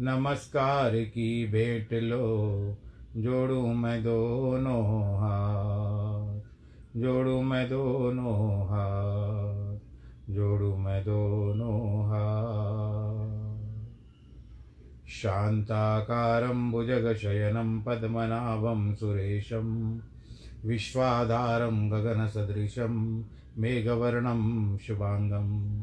नमस्कार की भेंट लो, जोड़ूं मैं दोनों हाथ, जोड़ूं मैं दोनों हाथ, जोड़ूं मैं दोनों हाथ। शान्ताकारं भुजगशयनं पद्मनाभं सुरेशं, विश्वाधारं गगनसदृशं मेघवर्णं शुभाङ्गं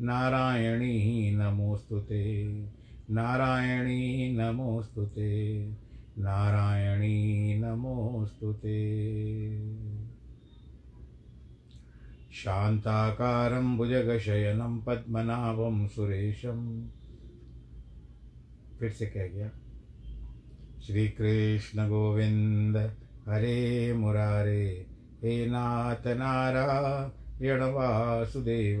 नारायणी नमोऽस्तु नारायणी नमोऽस्तु ते। नारायणी नमोऽस्तु ते। शान्ताकारं भुजगशयनं पद्मनाभं सुरेशं। फिर से कह गया। श्री कृष्ण गोविंद, हरे मुरारे, हे नाथ नारायण वासुदेव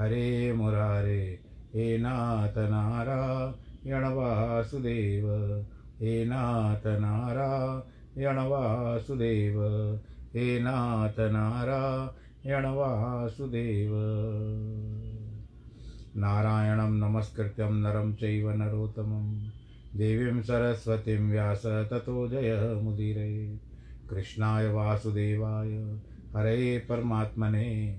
हरे मुरारे, हे नाथ नारायण वासुदेव, हे नाथ नारायण वासुदेव, हे नाथ नारायण वासुदेव। नारायणं नमस्कृत्यं नरं चैव नरोत्तमं, देवीं सरस्वतीं व्यास ततो जयमुदीरे कृष्णाय वासुदेवाय, हरे परमात्मने।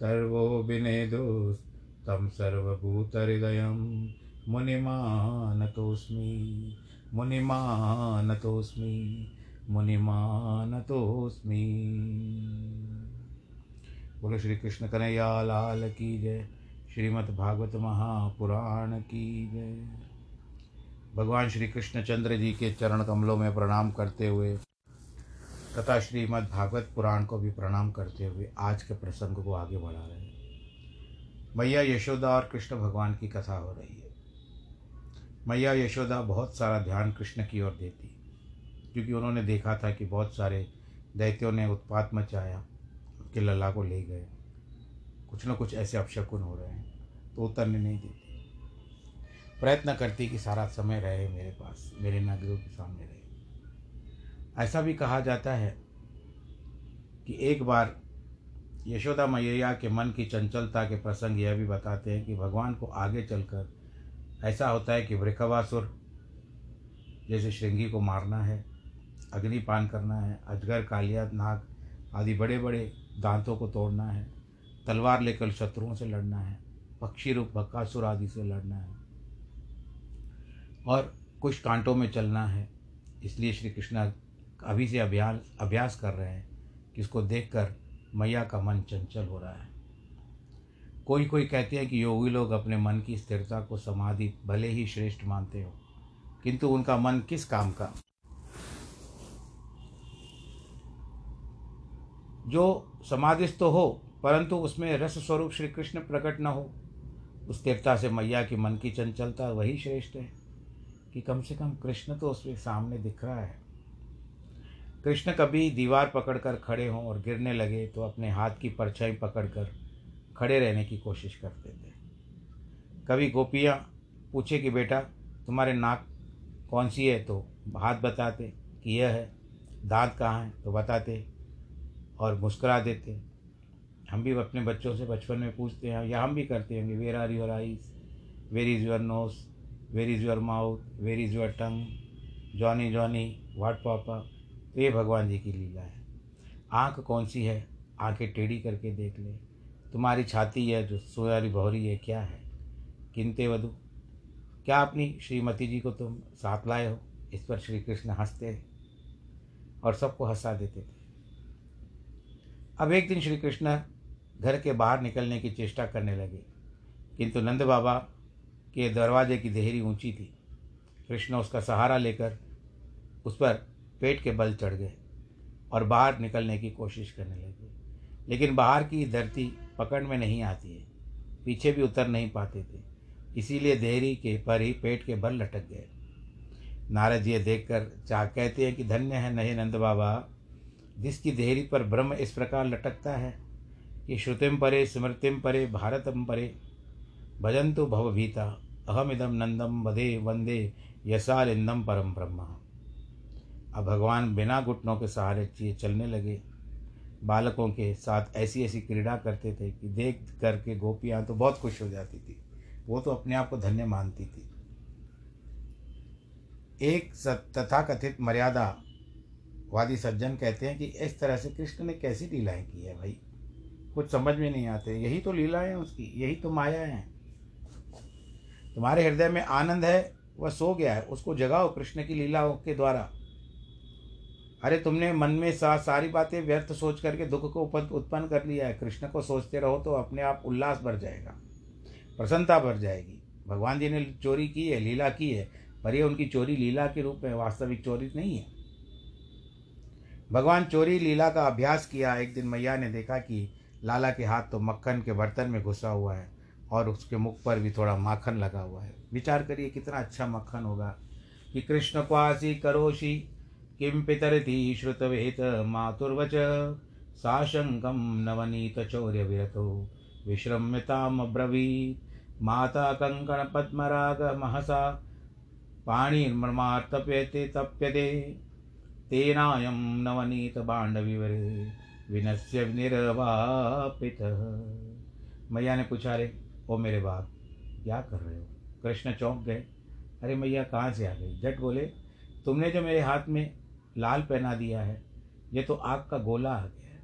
तर्वो विनेदुस्तं सर्वभूतहृदयं मुनिमानतोऽस्मि मुनिमानतोऽस्मि मुनिमानतोऽस्मि। बोलो श्री कृष्ण कन्हैया, लाल की जय। श्रीमद् भागवत महापुराण की जय। भगवान श्री कृष्ण चंद्र जी के चरण कमलों में प्रणाम करते हुए तथा श्रीमद् भागवत पुराण को भी प्रणाम करते हुए आज के प्रसंग को आगे बढ़ा रहे हैं। मैया यशोदा और कृष्ण भगवान की कथा हो रही है। मैया यशोदा बहुत सारा ध्यान कृष्ण की ओर देती, क्योंकि उन्होंने देखा था कि बहुत सारे दैत्यों ने उत्पात मचाया, उनके लल्ला को ले गए। कुछ न कुछ ऐसे अपशकुन हो रहे हैं तो उतरने नहीं देती। प्रयत्न करती कि सारा समय रहे मेरे पास, मेरे नगरों के सामने रहे। ऐसा भी कहा जाता है कि एक बार यशोदा मैया के मन की चंचलता के प्रसंग यह भी बताते हैं कि भगवान को आगे चलकर ऐसा होता है कि वृखवासुर जैसे श्रृंगी को मारना है, अग्निपान करना है, अजगर, कालिया, नाग आदि बड़े बड़े दांतों को तोड़ना है, तलवार लेकर शत्रुओं से लड़ना है, पक्षी रूप बक्कासुर आदि से लड़ना है और कुछ कांटों में चलना है। इसलिए श्री कृष्ण अभी से अभ्यास अभ्यास कर रहे हैं कि इसको देखकर मैया का मन चंचल हो रहा है। कोई कोई कहते हैं कि योगी लोग अपने मन की स्थिरता को समाधि भले ही श्रेष्ठ मानते हो, किंतु उनका मन किस काम का? जो समाधिस्थ तो हो, परंतु उसमें रस स्वरूप श्री कृष्ण प्रकट न हो, उस स्थिरता से मैया की मन की चंचलता वही श्रेष्ठ है कि कम से कम कृष्ण तो उसके सामने दिख रहा है। कृष्ण कभी दीवार पकड़कर खड़े हों और गिरने लगे तो अपने हाथ की परछाई पकड़कर खड़े रहने की कोशिश करते थे। कभी गोपियाँ पूछे कि बेटा, तुम्हारे नाक कौन सी है? तो हाथ बताते कि यह है। दांत कहाँ है? तो बताते और मुस्कुरा देते। हम भी अपने बच्चों से बचपन में पूछते हैं, या हम भी करते होंगे where are your eyes where is your nose where is your mouth where is your tongue Johnny Johnny what papa तो ये भगवान जी की लीला है। आँख कौन सी है? आँखें टेढ़ी करके देख ले। तुम्हारी छाती है, जो सोयारी बहरी है, क्या है? किनते वधु? क्या अपनी श्रीमती जी को तुम साथ लाए हो? इस पर श्री कृष्ण हँसते और सबको हंसा देते थे। अब एक दिन श्री कृष्ण घर के बाहर निकलने की चेष्टा करने लगे। किंतु नंद बाबा के दरवाजे की देहरी ऊँची थी। कृष्ण उसका सहारा लेकर उस पर पेट के बल चढ़ गए और बाहर निकलने की कोशिश करने लगे। लेकिन बाहर की धरती पकड़ में नहीं आती है। पीछे भी उतर नहीं पाते थे। इसीलिए देहरी के पर ही पेट के बल लटक गए। नारद जी देखकर चाह कहते हैं कि धन्य है नहीं नंद बाबा, जिसकी देहरी पर ब्रह्म इस प्रकार लटकता है कि श्रुतिम परे स्मृतिम परे, भारतम परे भजन तो भवभीता अहमिदम नंदम वधे वंदे यशालिंदम परम ब्रह्मा। अब भगवान बिना घुटनों के सहारे चलने लगे। बालकों के साथ ऐसी ऐसी क्रीड़ा करते थे कि देख करके गोपियाँ तो बहुत खुश हो जाती थी। वो तो अपने आप को धन्य मानती थी। एक तथाकथित मर्यादा वादी सज्जन कहते हैं कि इस तरह से कृष्ण ने कैसी लीलाएँ की है भाई? कुछ समझ में नहीं आते। यही तो लीलाएँ उसकी। यही तो माया है। तुम्हारे हृदय में आनंद है, वह सो गया है। उसको जगाओ कृष्ण की लीलाओं के द्वारा। अरे तुमने मन में सा, सारी बातें व्यर्थ सोच करके दुख को उत्पन्न कर लिया है। कृष्ण को सोचते रहो तो अपने आप उल्लास भर जाएगा, प्रसन्नता भर जाएगी। भगवान जी ने चोरी की है, लीला की है, पर ये उनकी चोरी लीला के रूप में वास्तविक चोरी नहीं है। भगवान चोरी लीला का अभ्यास किया। एक दिन मैया ने देखा कि लाला के हाथ तो मक्खन के बर्तन में घुसा हुआ है और उसके मुख पर भी थोड़ा माखन लगा हुआ है। विचार करिए कितना अच्छा मक्खन होगा कि कृष्ण क्वासी करोशी किं पितरति श्रुतवेत मातुर्वच? साशङ्कं नवनीतचौर्यविरतो। विश्रम्यतामब्रवीत्। माता कङ्कणपद्मरागमहसा पाणिर्मर्मार्तप्यते तप्यते। तेनायं नवनीतबाण्डविवरे विनश्य निर्वापित। मैया ने पूछा रे ओ मेरे बाप, क्या कर रहे हो? कृष्ण चौंक गए। अरे मैया, कहाँ से आ गई? झट बोले, तुमने जो मेरे हाथ में लाल पहना दिया है, ये तो आग का गोला आ गया है।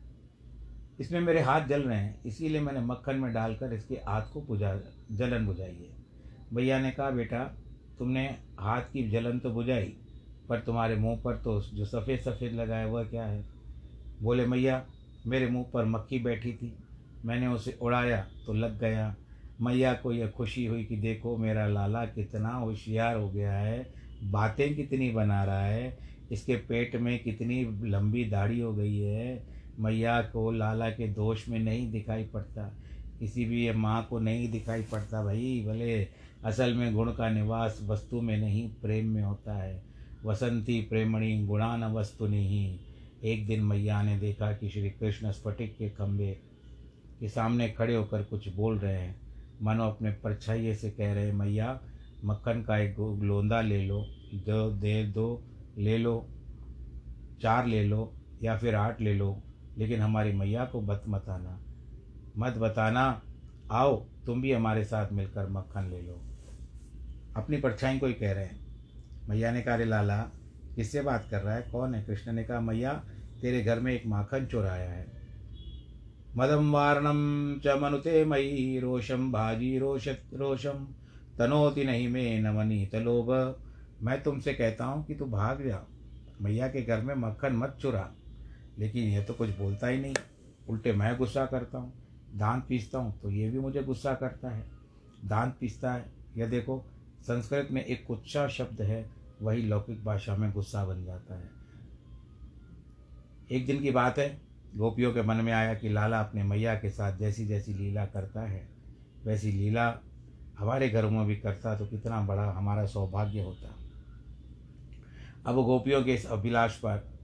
इसमें मेरे हाथ जल रहे हैं, इसीलिए मैंने मक्खन में डालकर इसके आग को बुझा, जलन बुझाई है। भैया ने कहा, बेटा, तुमने हाथ की जलन तो बुझाई, पर तुम्हारे मुँह पर तो जो सफ़ेद सफ़ेद लगा है, वह क्या है? बोले मैया मेरे मुँह पर मक्खी बैठी थी, मैंने उसे उड़ाया तो लग गया। मैया को यह खुशी हुई कि देखो, मेरा लाला कितना होशियार हो गया है, बातें कितनी बना रहा है इसके पेट में कितनी लंबी दाढ़ी हो गई है, मैया को लाला के दोष में नहीं दिखाई पड़ता। किसी भी माँ को नहीं दिखाई पड़ता भाई, भले असल में गुण का निवास वस्तु में नहीं, प्रेम में होता है। वसंती प्रेमणी गुणान वस्तु नहीं। एक दिन मैया ने देखा कि श्री कृष्ण स्फटिक के खंभे के सामने खड़े होकर कुछ बोल रहे हैं। मनो अपने परछाइए से कह रहे मैया, मक्खन का एक लोंदा ले लो। दो दे दो ले लो, चार ले लो या फिर आठ ले लो, लेकिन हमारी मैया को मत बताना मत बताना, आओ, तुम भी हमारे साथ मिलकर मक्खन ले लो। अपनी परछाई को ही कह रहे हैं। मैया ने कहा लाला, किससे बात कर रहा है? कौन है? कृष्ण ने कहा, मैया, तेरे घर में एक माखन चोर आया है। मदम वारणम च मनुते मई रोशम भाजी रोश रोशम तनोति नहीं में नवनी तलोभ मैं तुमसे कहता हूँ कि तू भाग जा। मैया के घर में मक्खन मत चुरा। लेकिन यह तो कुछ बोलता ही नहीं। उल्टे मैं गुस्सा करता हूँ। दांत पीसता हूँ तो ये भी मुझे गुस्सा करता है। दांत पीसता है। यह देखो, संस्कृत में एक कुच्छा शब्द है, वही लौकिक भाषा में गुस्सा बन जाता है। एक दिन की बात है, गोपियों के मन में आया कि लाला अपने मैया के साथ जैसी जैसी लीला करता है। वैसी लीला हमारे घरों में भी करता तो कितना बड़ा हमारा सौभाग्य होता। अब गोपियों के इस अभिलाष पर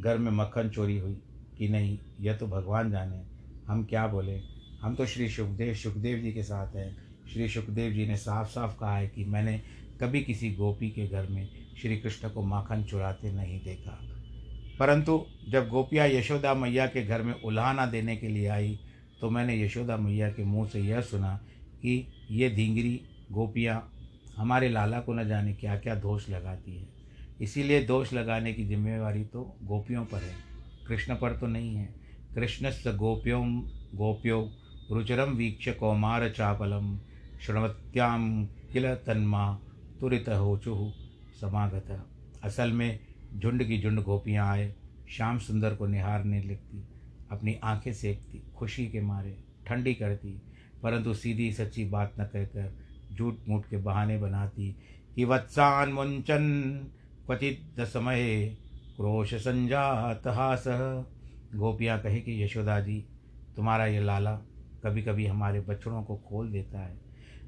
घर में मक्खन चोरी हुई कि नहीं, यह तो भगवान जाने। हम क्या बोले? हम तो श्री सुखदेव सुखदेव जी के साथ हैं। श्री सुखदेव जी ने साफ़ साफ़ कहा है कि मैंने कभी किसी गोपी के घर में श्री कृष्ण को माखन चुराते नहीं देखा। परंतु जब गोपियाँ यशोदा मैया के घर में उल्हाना देने के लिए आई तो मैंने यशोदा मैया के मुँह से यह सुना कि ये धींगरी गोपियाँ हमारे लाला को न जाने क्या क्या दोष लगाती है। इसीलिए दोष लगाने की जिम्मेवारी तो गोपियों पर है। कृष्ण पर तो नहीं है। कृष्णस्य गोप्यों, गोप्यो रुचरम वीक्ष कौमार चापलम शृणवत्याम किल तन्मा तुरित होचु समागत। असल में झुंड की झुंड गोपियाँ आए, श्याम सुंदर को निहारने लगती, अपनी आँखें सेकती, खुशी के मारे ठंडी करती, परंतु सीधी सच्ची बात न कहकर झूठ मूठ के बहाने बनाती कि वत्सान मुंचन क्वचित समय क्रोश संजात हास गोपियाँ कहे कि, यशोदा जी, तुम्हारा ये लाला कभी कभी हमारे बछड़ों को खोल देता है।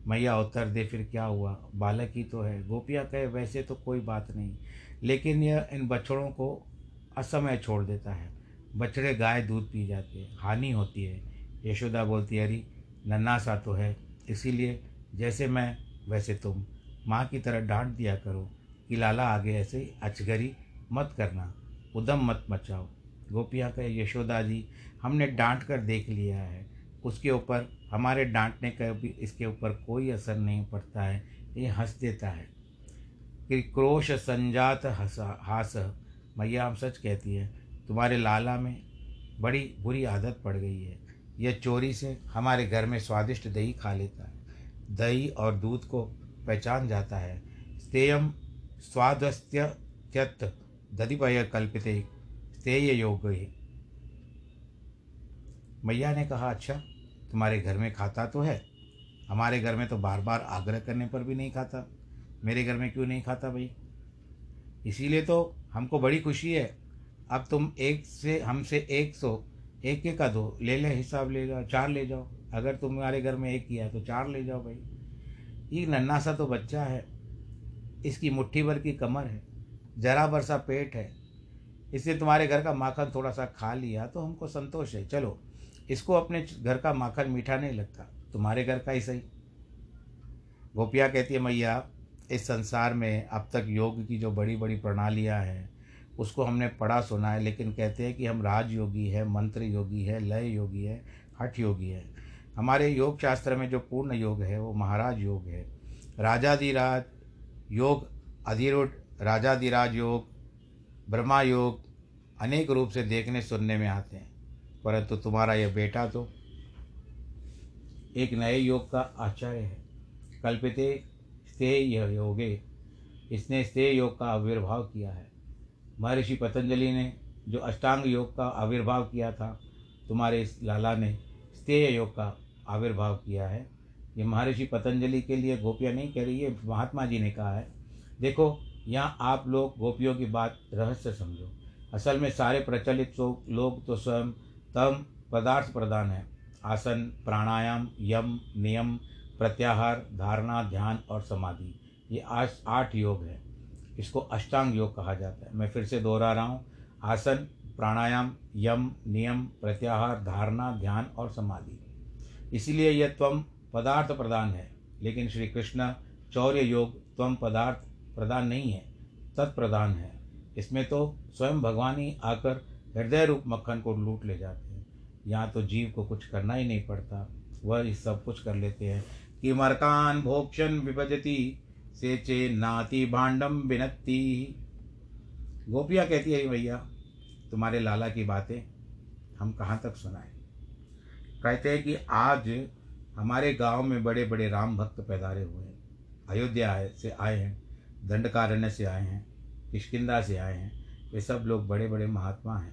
मैया, उत्तर दे, फिर क्या हुआ? बालक ही तो है। गोपियाँ कहे, वैसे तो कोई बात नहीं, लेकिन यह इन बछड़ों को असमय छोड़ देता है। बछड़े गाय दूध पी जाते हैं, हानि होती है। यशोदा बोलती, अरे नन्ना सा तो है, इसीलिए जैसे मैं, वैसे तुम। माँ की तरह डांट दिया करो। कि लाला आगे ऐसे अचगरी मत करना, उदम मत मचाओ। गोपियाँ कहे यशोदा जी, हमने डांट कर देख लिया है। उसके ऊपर, हमारे डांटने का भी इसके ऊपर कोई असर नहीं पड़ता है, ये हंस देता है। कि क्रोश संजात हसा, हास, मैया हम सच कहती है, तुम्हारे लाला में बड़ी बुरी आदत पड़ गई है। यह चोरी से हमारे घर में स्वादिष्ट दही खा लेता है। दही और दूध को पहचान जाता है। स्तेयम स्वादस्त्य त्यक्त दधिपय कल्पित स्तेय योग मैया ने कहा अच्छा तुम्हारे घर में खाता तो है? हमारे घर में तो बार बार आग्रह करने पर भी नहीं खाता। मेरे घर में क्यों नहीं खाता भाई? इसीलिए तो हमको बड़ी खुशी है। अब तुम एक से, हमसे एक सौ, एक एक का दो, ले ले, हिसाब ले जाओ, चार ले जाओ। अगर तुम्हारे घर में एक किया है तो चार ले जाओ भाई। ये नन्ना सा तो बच्चा है। इसकी मुट्ठी भर की कमर है, जरा भर सा पेट है, इसने तुम्हारे घर का माखन थोड़ा सा खा लिया तो हमको संतोष है। चलो, इसको अपने घर का माखन मीठा नहीं लगता, तुम्हारे घर का ही सही। गोपिया कहती है, मैया, इस संसार में अब तक योग की जो बड़ी बड़ी प्रणालियाँ हैं, उसको हमने पढ़ा सुना है, लेकिन कहते हैं कि हम राज योगी है, मंत्र योगी है, लय योगी है, हठ योगी है। हमारे योग शास्त्र में जो पूर्ण योग है, वो महाराज योग है। राजाधिराज योग अधिरूढ़ राजाधिराज योग, ब्रह्मा योग अनेक रूप से देखने सुनने में आते हैं। परंतु तुम्हारा यह बेटा तो एक नए योग का आचार्य है। कल्पिते स्तेय योगे। इसने स्तेय योग का आविर्भाव किया है। महर्षि पतंजलि ने जो अष्टांग योग का आविर्भाव किया था, तुम्हारे इस लाला ने स्तेय योग का आविर्भाव किया है। ये महर्षि पतंजलि के लिए गोपियाँ नहीं कह रही है महात्मा जी ने कहा है। देखो, यहाँ आप लोग गोपियों की बात रहस्य समझो। असल में सारे प्रचलित लोग तो स्वयं तम पदार्थ प्रदान है। आसन, प्राणायाम, यम, नियम, प्रत्याहार, धारणा, ध्यान और समाधि, ये आज आठ योग है। इसको अष्टांग योग कहा जाता है। मैं फिर से दोहरा रहा हूँ। आसन, प्राणायाम, यम, नियम, प्रत्याहार, धारणा, ध्यान और समाधि। इसीलिए यह त्वम पदार्थ प्रदान है, लेकिन श्री कृष्ण चौर्य योग त्वम पदार्थ प्रदान नहीं है तत्प्रदान है। इसमें तो स्वयं भगवान ही आकर हृदय रूप मक्खन को लूट ले जाते हैं। यहाँ तो जीव को कुछ करना ही नहीं पड़ता। वह सब कुछ कर लेते हैं। कि मरकान भोक्षण विभजती से चे नाती भांडम बिनती गोपियाँ कहती है भैया, तुम्हारे लाला की बातें हम कहाँ तक सुनाएँ? कहते हैं कि आज हमारे गाँव में बड़े बड़े राम भक्त पैदारे हुए हैं। अयोध्या से आए हैं, दंडकारण्य से आए हैं किशकिंदा से आए हैं, वे सब लोग बड़े बड़े महात्मा हैं।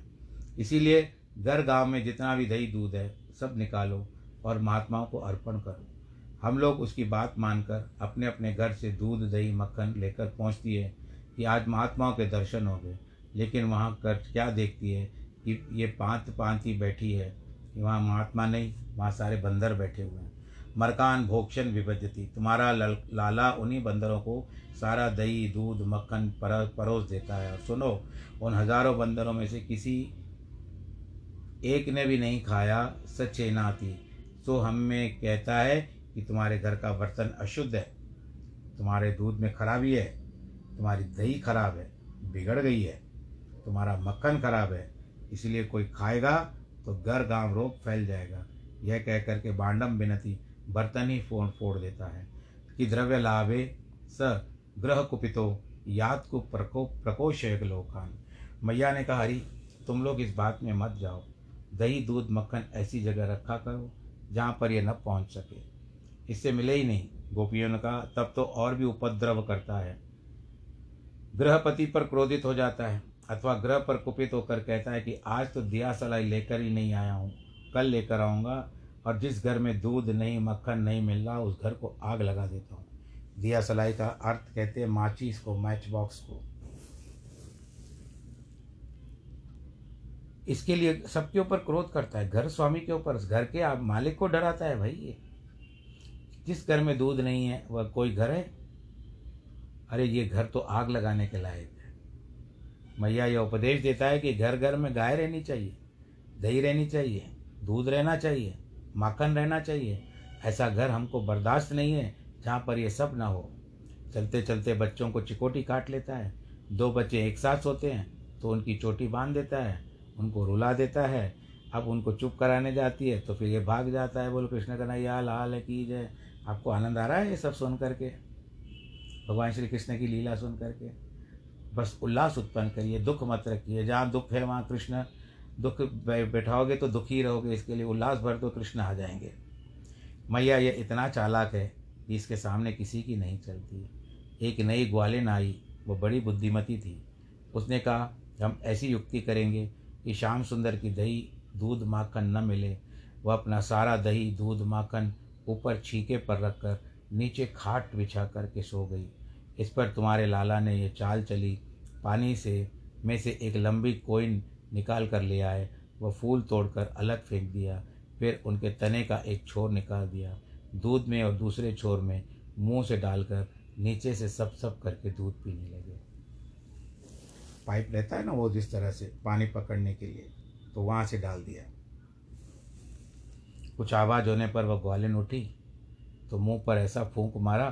इसीलिए घर गाँव में जितना भी दही दूध है, सब निकालो और महात्माओं को अर्पण करो। हम लोग उसकी बात मानकर अपने अपने घर से दूध, दही, मक्खन लेकर पहुँचती है कि आज महात्माओं के दर्शन हो गए, लेकिन वहाँ कर क्या देखती है कि ये पांत पांति बैठी है, कि वहाँ महात्मा नहीं, वहाँ सारे बंदर बैठे हुए हैं। मरकान भोक्षण विभजती। तुम्हारा लल, लाला उन्हीं बंदरों को सारा दही दूध मक्खन पर, परोस देता है। और सुनो उन हज़ारों बंदरों में से किसी एक ने भी नहीं खाया सच्चे नाती। तो हमें कहता है कि तुम्हारे घर का बर्तन अशुद्ध है। तुम्हारे दूध में खराबी है। तुम्हारी दही खराब है। बिगड़ गई है। तुम्हारा मक्खन खराब है। इसलिए कोई खाएगा तो घर गाँव रोग फैल जाएगा। यह कह कर के बांडम बिनती बर्तन ही फोड़ फोड़ देता है। कि द्रव्य लाभे स ग्रह कुपितो याद को प्रको प्रकोशय लोकान। मैया ने कहा, हरी, तुम लोग इस बात में मत जाओ। दही, दूध, मक्खन ऐसी जगह रखा करो, जहाँ पर यह न पहुँच सके। इससे मिले ही नहीं। गोपियों ने कहा, तब तो और भी उपद्रव करता है। गृहपति पर क्रोधित हो जाता है, अथवा ग्रह पर कुपित होकर कहता है कि आज तो दिया सलाई लेकर ही नहीं आया हूँ। कल लेकर आऊँगा और जिस घर में दूध नहीं, मक्खन नहीं मिल रहा, उस घर को आग लगा देता हूँ। दिया सलाई का अर्थ कहते हैं माचिस को मैच बॉक्स को। इसके लिए सबके ऊपर क्रोध करता है। घर स्वामी के ऊपर घर के आप मालिक को डराता है भाई ये। जिस घर में दूध नहीं है, वह कोई घर है? अरे, ये घर तो आग लगाने के लायक है। मैया यह उपदेश देता है कि घर घर में गाय रहनी चाहिए, दही रहनी चाहिए, दूध रहना चाहिए। माखन रहना चाहिए। ऐसा घर हमको बर्दाश्त नहीं है, जहाँ पर ये सब ना हो। चलते चलते बच्चों को चिकोटी काट लेता है। दो बच्चे एक साथ सोते हैं तो उनकी चोटी बाँध देता है, उनको रुला देता है। अब उनको चुप कराने जाती है तो फिर ये भाग जाता है, बोलो कृष्ण कन्हैया लाल की जय। आपको आनंद आ रहा है ये सब सुन करके? भगवान श्री कृष्ण की लीला सुन करके? बस उल्लास उत्पन्न करिए, दुख मत रखिए, जहाँ दुख है वहाँ कृष्ण। दुख बैठाओगे तो दुखी रहोगे, इसके लिए उल्लास भर तो कृष्ण आ जाएँगे। मैया, ये इतना चालाक है कि इसके सामने किसी की नहीं चलती। एक नई ग्वालिन आई, वो बड़ी बुद्धिमती थी। उसने कहा, हम ऐसी युक्ति करेंगे कि श्याम सुंदर की दही दूध माखन न मिले। वह अपना सारा दही दूध माखन ऊपर छीके पर रखकर नीचे खाट बिछा करके सो गई। इस पर तुम्हारे लाला ने ये चाल चली। पानी से, में से एक लंबी कोइन निकाल कर ले आए, वह फूल तोड़कर अलग फेंक दिया, फिर उनके तने का एक छोर निकाल दिया। दूध में और दूसरे छोर में मुँह से डालकर नीचे से सब सब करके दूध पीने लगे। पाइप रहता है ना वो जिस तरह से, पानी पकड़ने के लिए तो वहाँ से डाल दिया। कुछ आवाज़ होने पर वह ग्वालिन उठी तो मुँह पर ऐसा फूंक मारा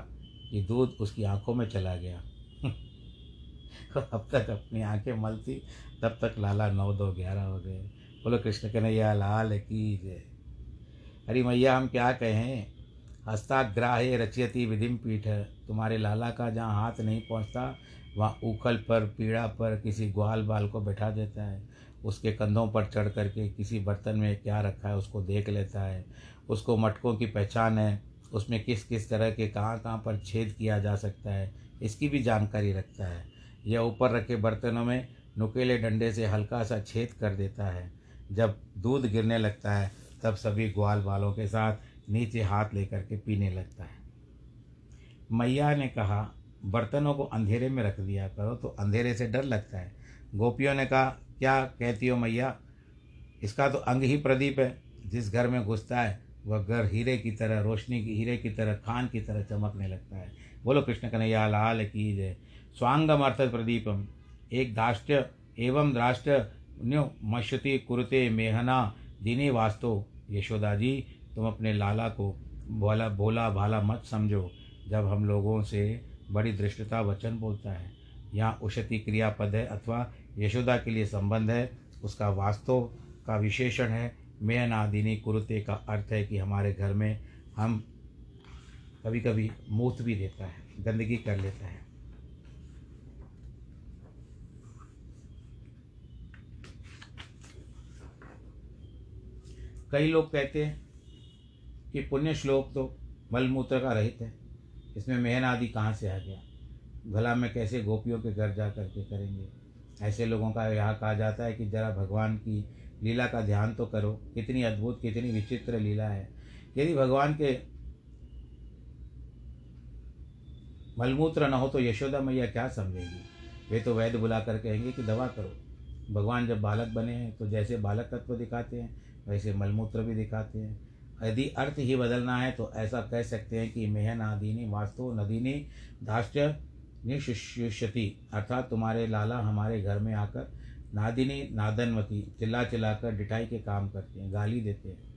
कि दूध उसकी आँखों में चला गया। अब तक अपनी आँखें मलती तब तक लाला नौ दो ग्यारह हो गए। बोलो, कृष्ण कन्हैया, लाल की जय। अरे मैया, हम क्या कहें? हस्ताग्राहे रचयती विधिम पीठ। तुम्हारे लाला का जहाँ हाथ नहीं पहुँचता, वहाँ उखल पर, पीड़ा पर किसी ग्वाल बाल को बैठा देता है। उसके कंधों पर चढ़ करके किसी बर्तन में क्या रखा है, उसको देख लेता है। उसको मटकों की पहचान है। उसमें किस किस तरह के कहाँ कहाँ पर छेद किया जा सकता है, इसकी भी जानकारी रखता है। यह ऊपर रखे बर्तनों में नुकेले डंडे से हल्का सा छेद कर देता है। जब दूध गिरने लगता है, तब सभी ग्वाल बालों के साथ नीचे हाथ लेकर के पीने लगता है। मैया ने कहा, बर्तनों को अंधेरे में रख दिया करो तो अंधेरे से डर लगता है। गोपियों ने कहा, क्या कहती हो मैया? इसका तो अंग ही प्रदीप है। जिस घर में घुसता है, वह घर हीरे की तरह, रोशनी की, हीरे की तरह, खान की तरह चमकने लगता है। बोलो कृष्ण कन्हैया, लाल की जय। स्वांगम अर्थ प्रदीपम। एक दाष्ट्य एवं न्यो मश्यति कुरुते मेहना दिने वास्तो। यशोदा जी, तुम अपने लाला को भोला भोला भाला मत समझो, जब हम लोगों से बड़ी दृष्टता वचन बोलता है। यहाँ उशति क्रियापद है अथवा यशोदा के लिए संबंध है, उसका वास्तव का विशेषण है। मेहनादिनी कुरुते का अर्थ है कि हमारे घर में हम कभी कभी मूत भी देता है, गंदगी कर लेता है। कई लोग कहते हैं कि पुण्य श्लोक तो मलमूत्र का रहित है। इसमें मेहन आदि कहाँ से आ गया? भला में कैसे गोपियों के घर जा करके करेंगे? ऐसे लोगों का यहाँ कहा जाता है कि जरा भगवान की लीला का ध्यान तो करो। कितनी अद्भुत, कितनी विचित्र लीला है। यदि भगवान के मलमूत्र न हो तो यशोदा मैया क्या समझेगी? वे तो वैद्य बुला कर कहेंगे कि दवा करो। भगवान जब बालक बने हैं तो जैसे बालक तत्व दिखाते हैं वैसे मलमूत्र भी दिखाते हैं। यदि अर्थ ही बदलना है तो ऐसा कह सकते हैं कि मेहन आदिनी वास्तु नदीनी दाष्ट्य निशुष्यति, अर्थात तुम्हारे लाला हमारे घर में आकर नादिनी नादनवती चिल्ला चिल्ला कर डिठाई के काम करते हैं, गाली देते हैं।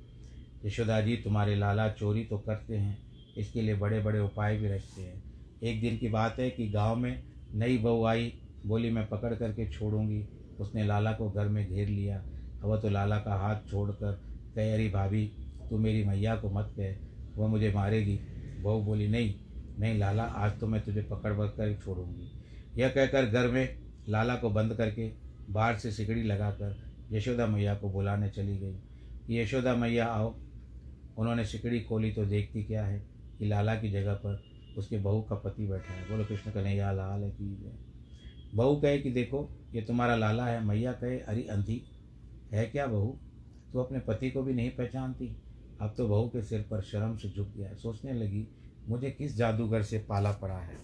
यशोदा जी, तुम्हारे लाला चोरी तो करते हैं, इसके लिए बड़े बड़े उपाय भी रचते हैं। एक दिन की बात है कि गाँव में नई बहू आई, बोली, मैं पकड़ करके छोड़ूँगी। उसने लाला को घर में घेर लिया। अब तो लाला का हाथ छोड़कर कह अरे भाभी, तू मेरी मैया को मत कह, वह मुझे मारेगी। बहू बोली, नहीं नहीं लाला, आज तो मैं तुझे पकड़ कर छोड़ूँगी। यह कहकर घर में लाला को बंद करके बाहर से सिकड़ी लगाकर यशोदा मैया को बुलाने चली गई। कि यशोदा मैया आओ, उन्होंने सिकड़ी खोली तो देखती क्या है कि लाला की जगह पर उसके बहू का पति बैठा है। बोलो, कृष्ण कन्हैया, लाल की बहू कहे कि, देखो, ये तुम्हारा लाला है। मैया कहे, अरे, अंधी है क्या बहू? तो अपने पति को भी नहीं पहचानती। अब तो बहू के सिर पर शर्म से झुक गया। सोचने लगी, मुझे किस जादूगर से पाला पड़ा है?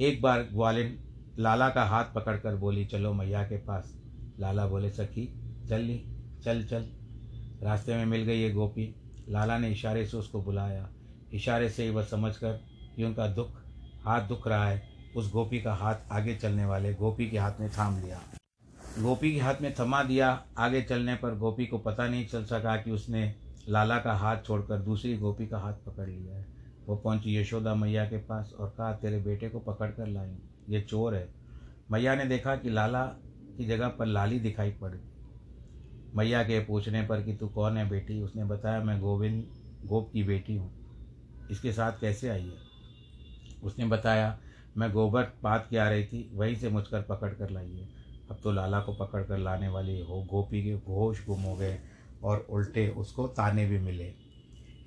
एक बार ग्वालिन लाला का हाथ पकड़कर बोली, चलो मैया के पास। लाला बोले, सखी, चल ली, चल चल। रास्ते में मिल गई ये गोपी। लाला ने इशारे से उसको बुलाया। इशारे से ही वह समझ कर कि उनका दुख, हाथ दुख रहा है, उस गोपी का हाथ आगे चलने वाले गोपी के हाथ में थाम लिया। गोपी के हाथ में थमा दिया, आगे चलने पर गोपी को पता नहीं चल सका कि उसने लाला का हाथ छोड़कर दूसरी गोपी का हाथ पकड़ लिया है। वो पहुँची यशोदा मैया के पास और कहा, तेरे बेटे को पकड़ कर लाई ये चोर है। मैया ने देखा कि लाला की जगह पर लाली दिखाई पड़। मैया के पूछने पर कि तू कौन है बेटी? उसने बताया, मैं गोविंद, गोप की बेटी हूँ। इसके साथ कैसे आई है? उसने बताया, मैं गोबर पात के आ रही थी, वहीं से मुझकर पकड़ कर लाई है। अब तो लाला को पकड़ कर लाने वाली हो, गोपी के घोष गुम हो गए और उल्टे उसको ताने भी मिले।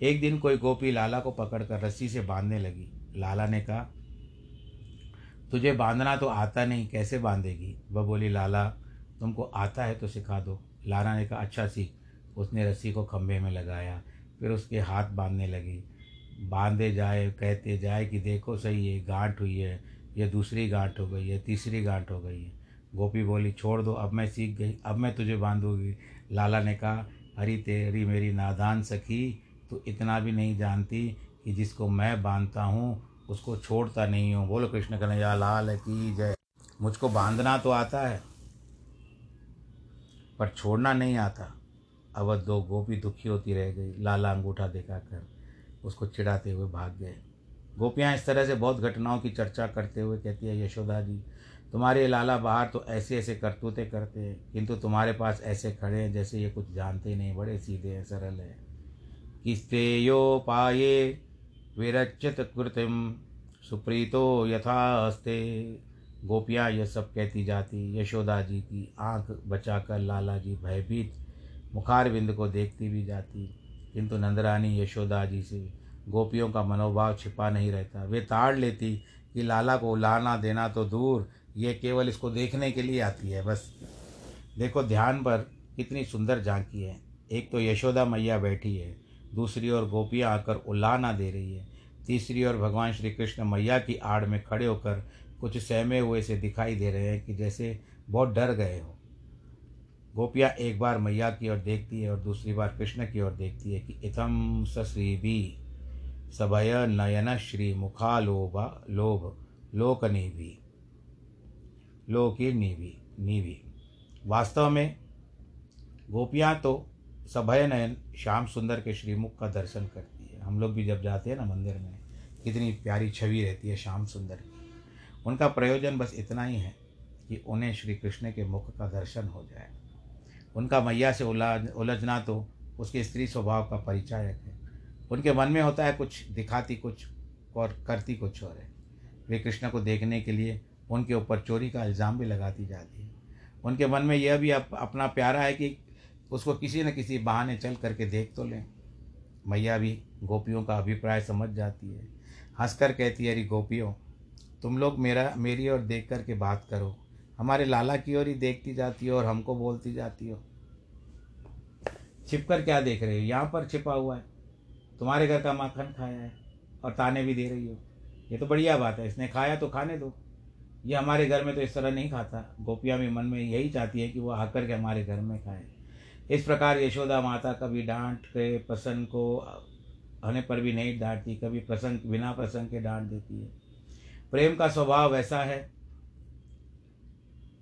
एक दिन कोई गोपी लाला को पकड़कर रस्सी से बांधने लगी। लाला ने कहा, तुझे बांधना तो आता नहीं, कैसे बांधेगी? वह बोली, लाला, तुमको आता है तो सिखा दो। लाला ने कहा अच्छा सीख। उसने रस्सी को खंभे में लगाया, फिर उसके हाथ बांधने लगी। बांधे जाए, कहते जाए कि देखो सही, ये गांठ हुई है, ये दूसरी गांठ हो गई है तीसरी गांठ हो गई है। गोपी बोली, छोड़ दो, अब मैं सीख गई, अब मैं तुझे बांधूँगी। लाला ने कहा हरी तेरी मेरी नादान सखी तो इतना भी नहीं जानती कि जिसको मैं बांधता हूँ, उसको छोड़ता नहीं हूँ। बोलो कृष्ण कन्हैया, लाल की जय। मुझको बांधना तो आता है, पर छोड़ना नहीं आता। अब दो गोपी दुखी होती रह गई। लाला अंगूठा दिखा कर उसको चिढ़ाते हुए भाग गए। गोपियाँ इस तरह से बहुत घटनाओं की चर्चा करते हुए कहती है, यशोदा जी तुम्हारे लाला बाहर तो ऐसे ऐसे करतूते करते हैं, किंतु तुम्हारे पास ऐसे खड़े हैं जैसे ये कुछ जानते नहीं, बड़े सीधे हैं, सरल हैं। किस्तेयो पाए विरचित कृतिम, सुप्रीतो यथा यथास्ते गोपियाँ यह सब कहती जाती, यशोदा जी की आँख बचाकर लाला जी भयभीत मुखारविंद को देखती भी जाती, किंतु नंदरानी यशोदा जी से गोपियों का मनोभाव छिपा नहीं रहता। वे ताड़ लेती कि लाला को लाना देना तो दूर ये केवल इसको देखने के लिए आती है, बस। देखो, ध्यान पर कितनी सुंदर झांकी है। एक तो यशोदा मैया बैठी है, दूसरी ओर गोपियाँ आकर उल्लाना दे रही है, तीसरी ओर भगवान श्री कृष्ण मैया की आड़ में खड़े होकर कुछ सहमे हुए से दिखाई दे रहे हैं कि जैसे बहुत डर गए हो। गोपियाँ एक बार मैया की ओर देखती है और दूसरी बार कृष्ण की ओर देखती है कि इथम भी सबय नयन श्री मुखालोभा लोभ लोक नीवी लोकी नीवी नीवी। वास्तव में गोपियाँ तो सभय नयन, श्याम सुंदर के श्रीमुख का दर्शन करती है। हम लोग भी जब जाते हैं ना मंदिर में, कितनी प्यारी छवि रहती है श्याम सुंदर की। उनका प्रयोजन बस इतना ही है कि उन्हें श्री कृष्ण के मुख का दर्शन हो जाए। उनका मैया से उलझ उलझना तो उसके स्त्री स्वभाव का परिचायक है। उनके मन में होता है कुछ दिखाती कुछ और करती कुछ और है। वे कृष्ण को देखने के लिए उनके ऊपर चोरी का इल्ज़ाम भी लगाती जाती है। उनके मन में यह भी अप, अपना प्यारा है कि उसको किसी न किसी बहाने चल करके देख तो लें। मैया भी गोपियों का अभिप्राय समझ जाती है। हंसकर कहती है अरे गोपियों तुम लोग मेरा मेरी ओर देख कर के बात करो। हमारे लाला की ओर ही देखती जाती हो और हमको बोलती जाती हो। छिप कर क्या देख रहे हो? यहाँ पर छिपा हुआ है। तुम्हारे घर का माखन खाया है और ताने भी दे रही हो। ये तो बढ़िया बात है। इसने खाया तो खाने दो। ये हमारे घर में तो इस तरह नहीं खाता। गोपियाँ भी मन में यही चाहती है कि वो आकर के हमारे घर में खाए। इस प्रकार यशोदा माता कभी डांट के प्रसन्न को होने पर भी नहीं डांटती, कभी प्रसंग, बिना प्रसंग के डांट देती है। प्रेम का स्वभाव ऐसा है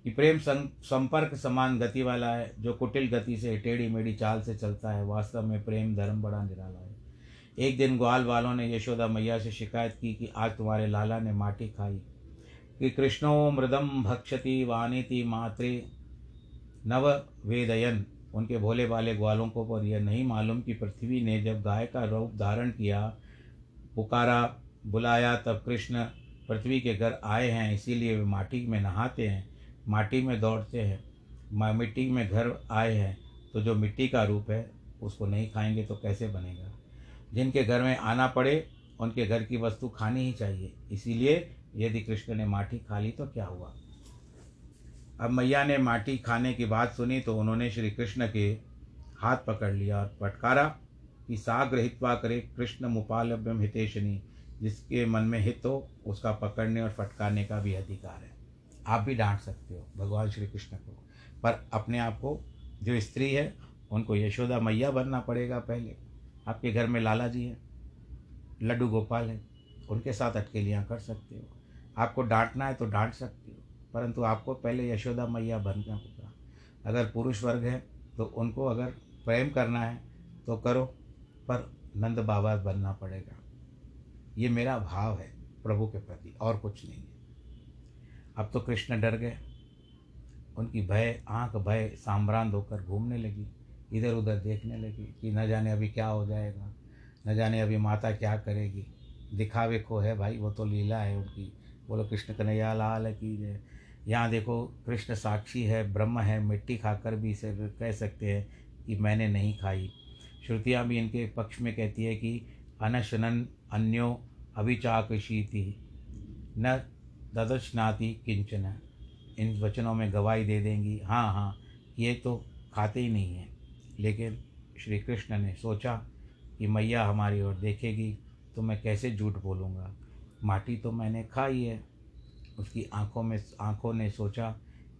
कि प्रेम संपर्क समान गति वाला है, जो कुटिल गति से, टेढ़ी मेढ़ी चाल से चलता है, वास्तव में प्रेम धर्म बड़ा निराला है। एक दिन ग्वाल वालों ने यशोदा मैया से शिकायत की कि आज तुम्हारे लाला ने माटी खाई। कि कृष्णो मृदम भक्षति वानिति मात्रे नव वेदयन उनके भोले भाले ग्वालों को पर यह नहीं मालूम कि पृथ्वी ने जब गाय का रूप धारण किया, पुकारा, बुलाया, तब कृष्ण पृथ्वी के घर आए हैं, इसीलिए वे माटी में नहाते हैं, माटी में दौड़ते हैं मिट्टी में घर आए हैं तो जो मिट्टी का रूप है, उसको नहीं खाएँगे तो कैसे बनेगा? जिनके घर में आना पड़े, उनके घर की वस्तु खानी ही चाहिए, इसीलिए यदि कृष्ण ने माटी खा ली तो क्या हुआ? अब मैया ने माटी खाने की बात सुनी तो उन्होंने श्री कृष्ण के हाथ पकड़ लिया और पटकारा कि साग्र हित्वा करे कृष्ण मुपालभ्यम हितेशनी, जिसके मन में हित हो, उसका पकड़ने और फटकारने का भी अधिकार है। आप भी डांट सकते हो भगवान श्री कृष्ण को। पर अपने आप को जो स्त्री है, उनको यशोदा मैया बनना पड़ेगा पहले। आपके घर में लाला जी हैं, लड्डू गोपाल हैं, उनके साथ अटकेलियाँ कर सकते हो। आपको डांटना है तो डांट सकती हो, परंतु आपको पहले यशोदा मैया बनना होगा। अगर पुरुष वर्ग है तो उनको अगर प्रेम करना है तो करो, पर नंद बाबा बनना पड़ेगा। ये मेरा भाव है प्रभु के प्रति, और कुछ नहीं है। अब तो कृष्ण डर गए। उनकी भय, आँख भय, सांभरांत होकर घूमने लगी इधर उधर देखने लगी कि न जाने अभी क्या हो जाएगा, न जाने अभी माता क्या करेगी। दिखावे को है भाई, वो तो लीला है उनकी। बोलो, कृष्ण कन्हैया लाल की जय। यहाँ देखो, कृष्ण साक्षी है, ब्रह्म है, मिट्टी खाकर भी इसे कह सकते हैं कि मैंने नहीं खाई। श्रुतियाँ भी इनके पक्ष में कहती है कि अनशनन अन्यो अभिचाकशीति न ददशनाति किंचन। इन वचनों में गवाही दे देंगी हाँ हाँ ये तो खाते ही नहीं हैं। लेकिन श्री कृष्ण ने सोचा कि मैया हमारी ओर देखेगी तो मैं कैसे झूठ बोलूँगा? माटी तो मैंने खाई है। उसकी आँखों में, आँखों ने सोचा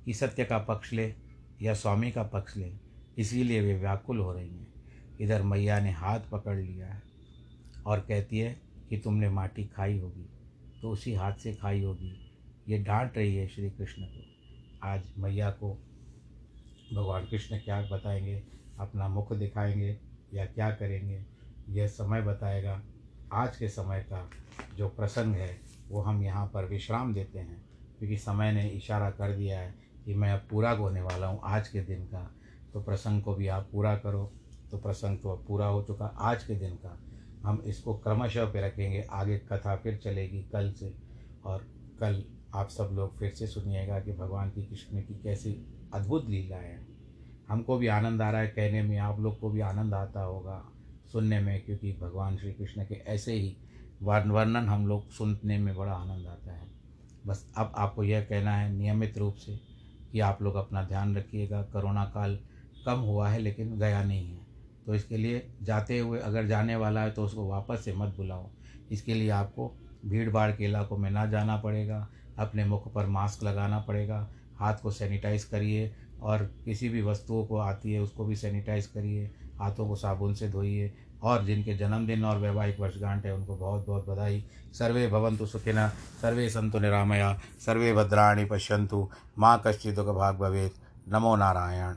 कि सत्य का पक्ष ले या स्वामी का पक्ष ले। इसीलिए वे व्याकुल हो रही हैं। इधर मैया ने हाथ पकड़ लिया है और कहती है कि तुमने माटी खाई होगी तो उसी हाथ से खाई होगी। ये डांट रही है श्री कृष्ण को। आज मैया को भगवान कृष्ण क्या बताएँगे, अपना मुख दिखाएँगे या क्या करेंगे, यह समय बताएगा। आज के समय का जो प्रसंग है, वो हम यहाँ पर विश्राम देते हैं, क्योंकि समय ने इशारा कर दिया है कि मैं अब पूरा होने वाला हूँ आज के दिन का। तो प्रसंग को भी आप पूरा करो तो प्रसंग तो अब पूरा हो चुका आज के दिन का। हम इसको क्रमशः पे रखेंगे, आगे कथा फिर चलेगी कल से। और कल आप सब लोग फिर से सुनिएगा कि भगवान की कृष्ण की कैसी अद्भुत लीलाएँ है। हमको भी आनंद आ रहा है, कहने में आप लोग को भी आनंद आता होगा। सुनने में, क्योंकि भगवान श्री कृष्ण के ऐसे ही वर्णन हम लोग सुनने में बड़ा आनंद आता है। बस अब आपको यह कहना है नियमित रूप से कि आप लोग अपना ध्यान रखिएगा। कोरोना काल कम हुआ है, लेकिन गया नहीं है। तो इसके लिए जाते हुए अगर जाने वाला है तो उसको वापस से मत बुलाओ। इसके लिए आपको भीड़ भाड़ के इलाकों में ना जाना पड़ेगा। अपने मुख पर मास्क लगाना पड़ेगा। हाथ को सैनिटाइज करिए और किसी भी वस्तुओं को आती है, उसको भी सैनिटाइज करिए। हाथों को साबुन से धोइए। और जिनके जन्मदिन और वैवाहिक वर्षगांठ है, उनको बहुत बहुत बधाई। सर्वे भवंतु सुखिना सर्वे संतु निरामया, सर्वे भद्राणी पश्यंतु माँ कश्चिदुख भाग भवेद नमो नारायण।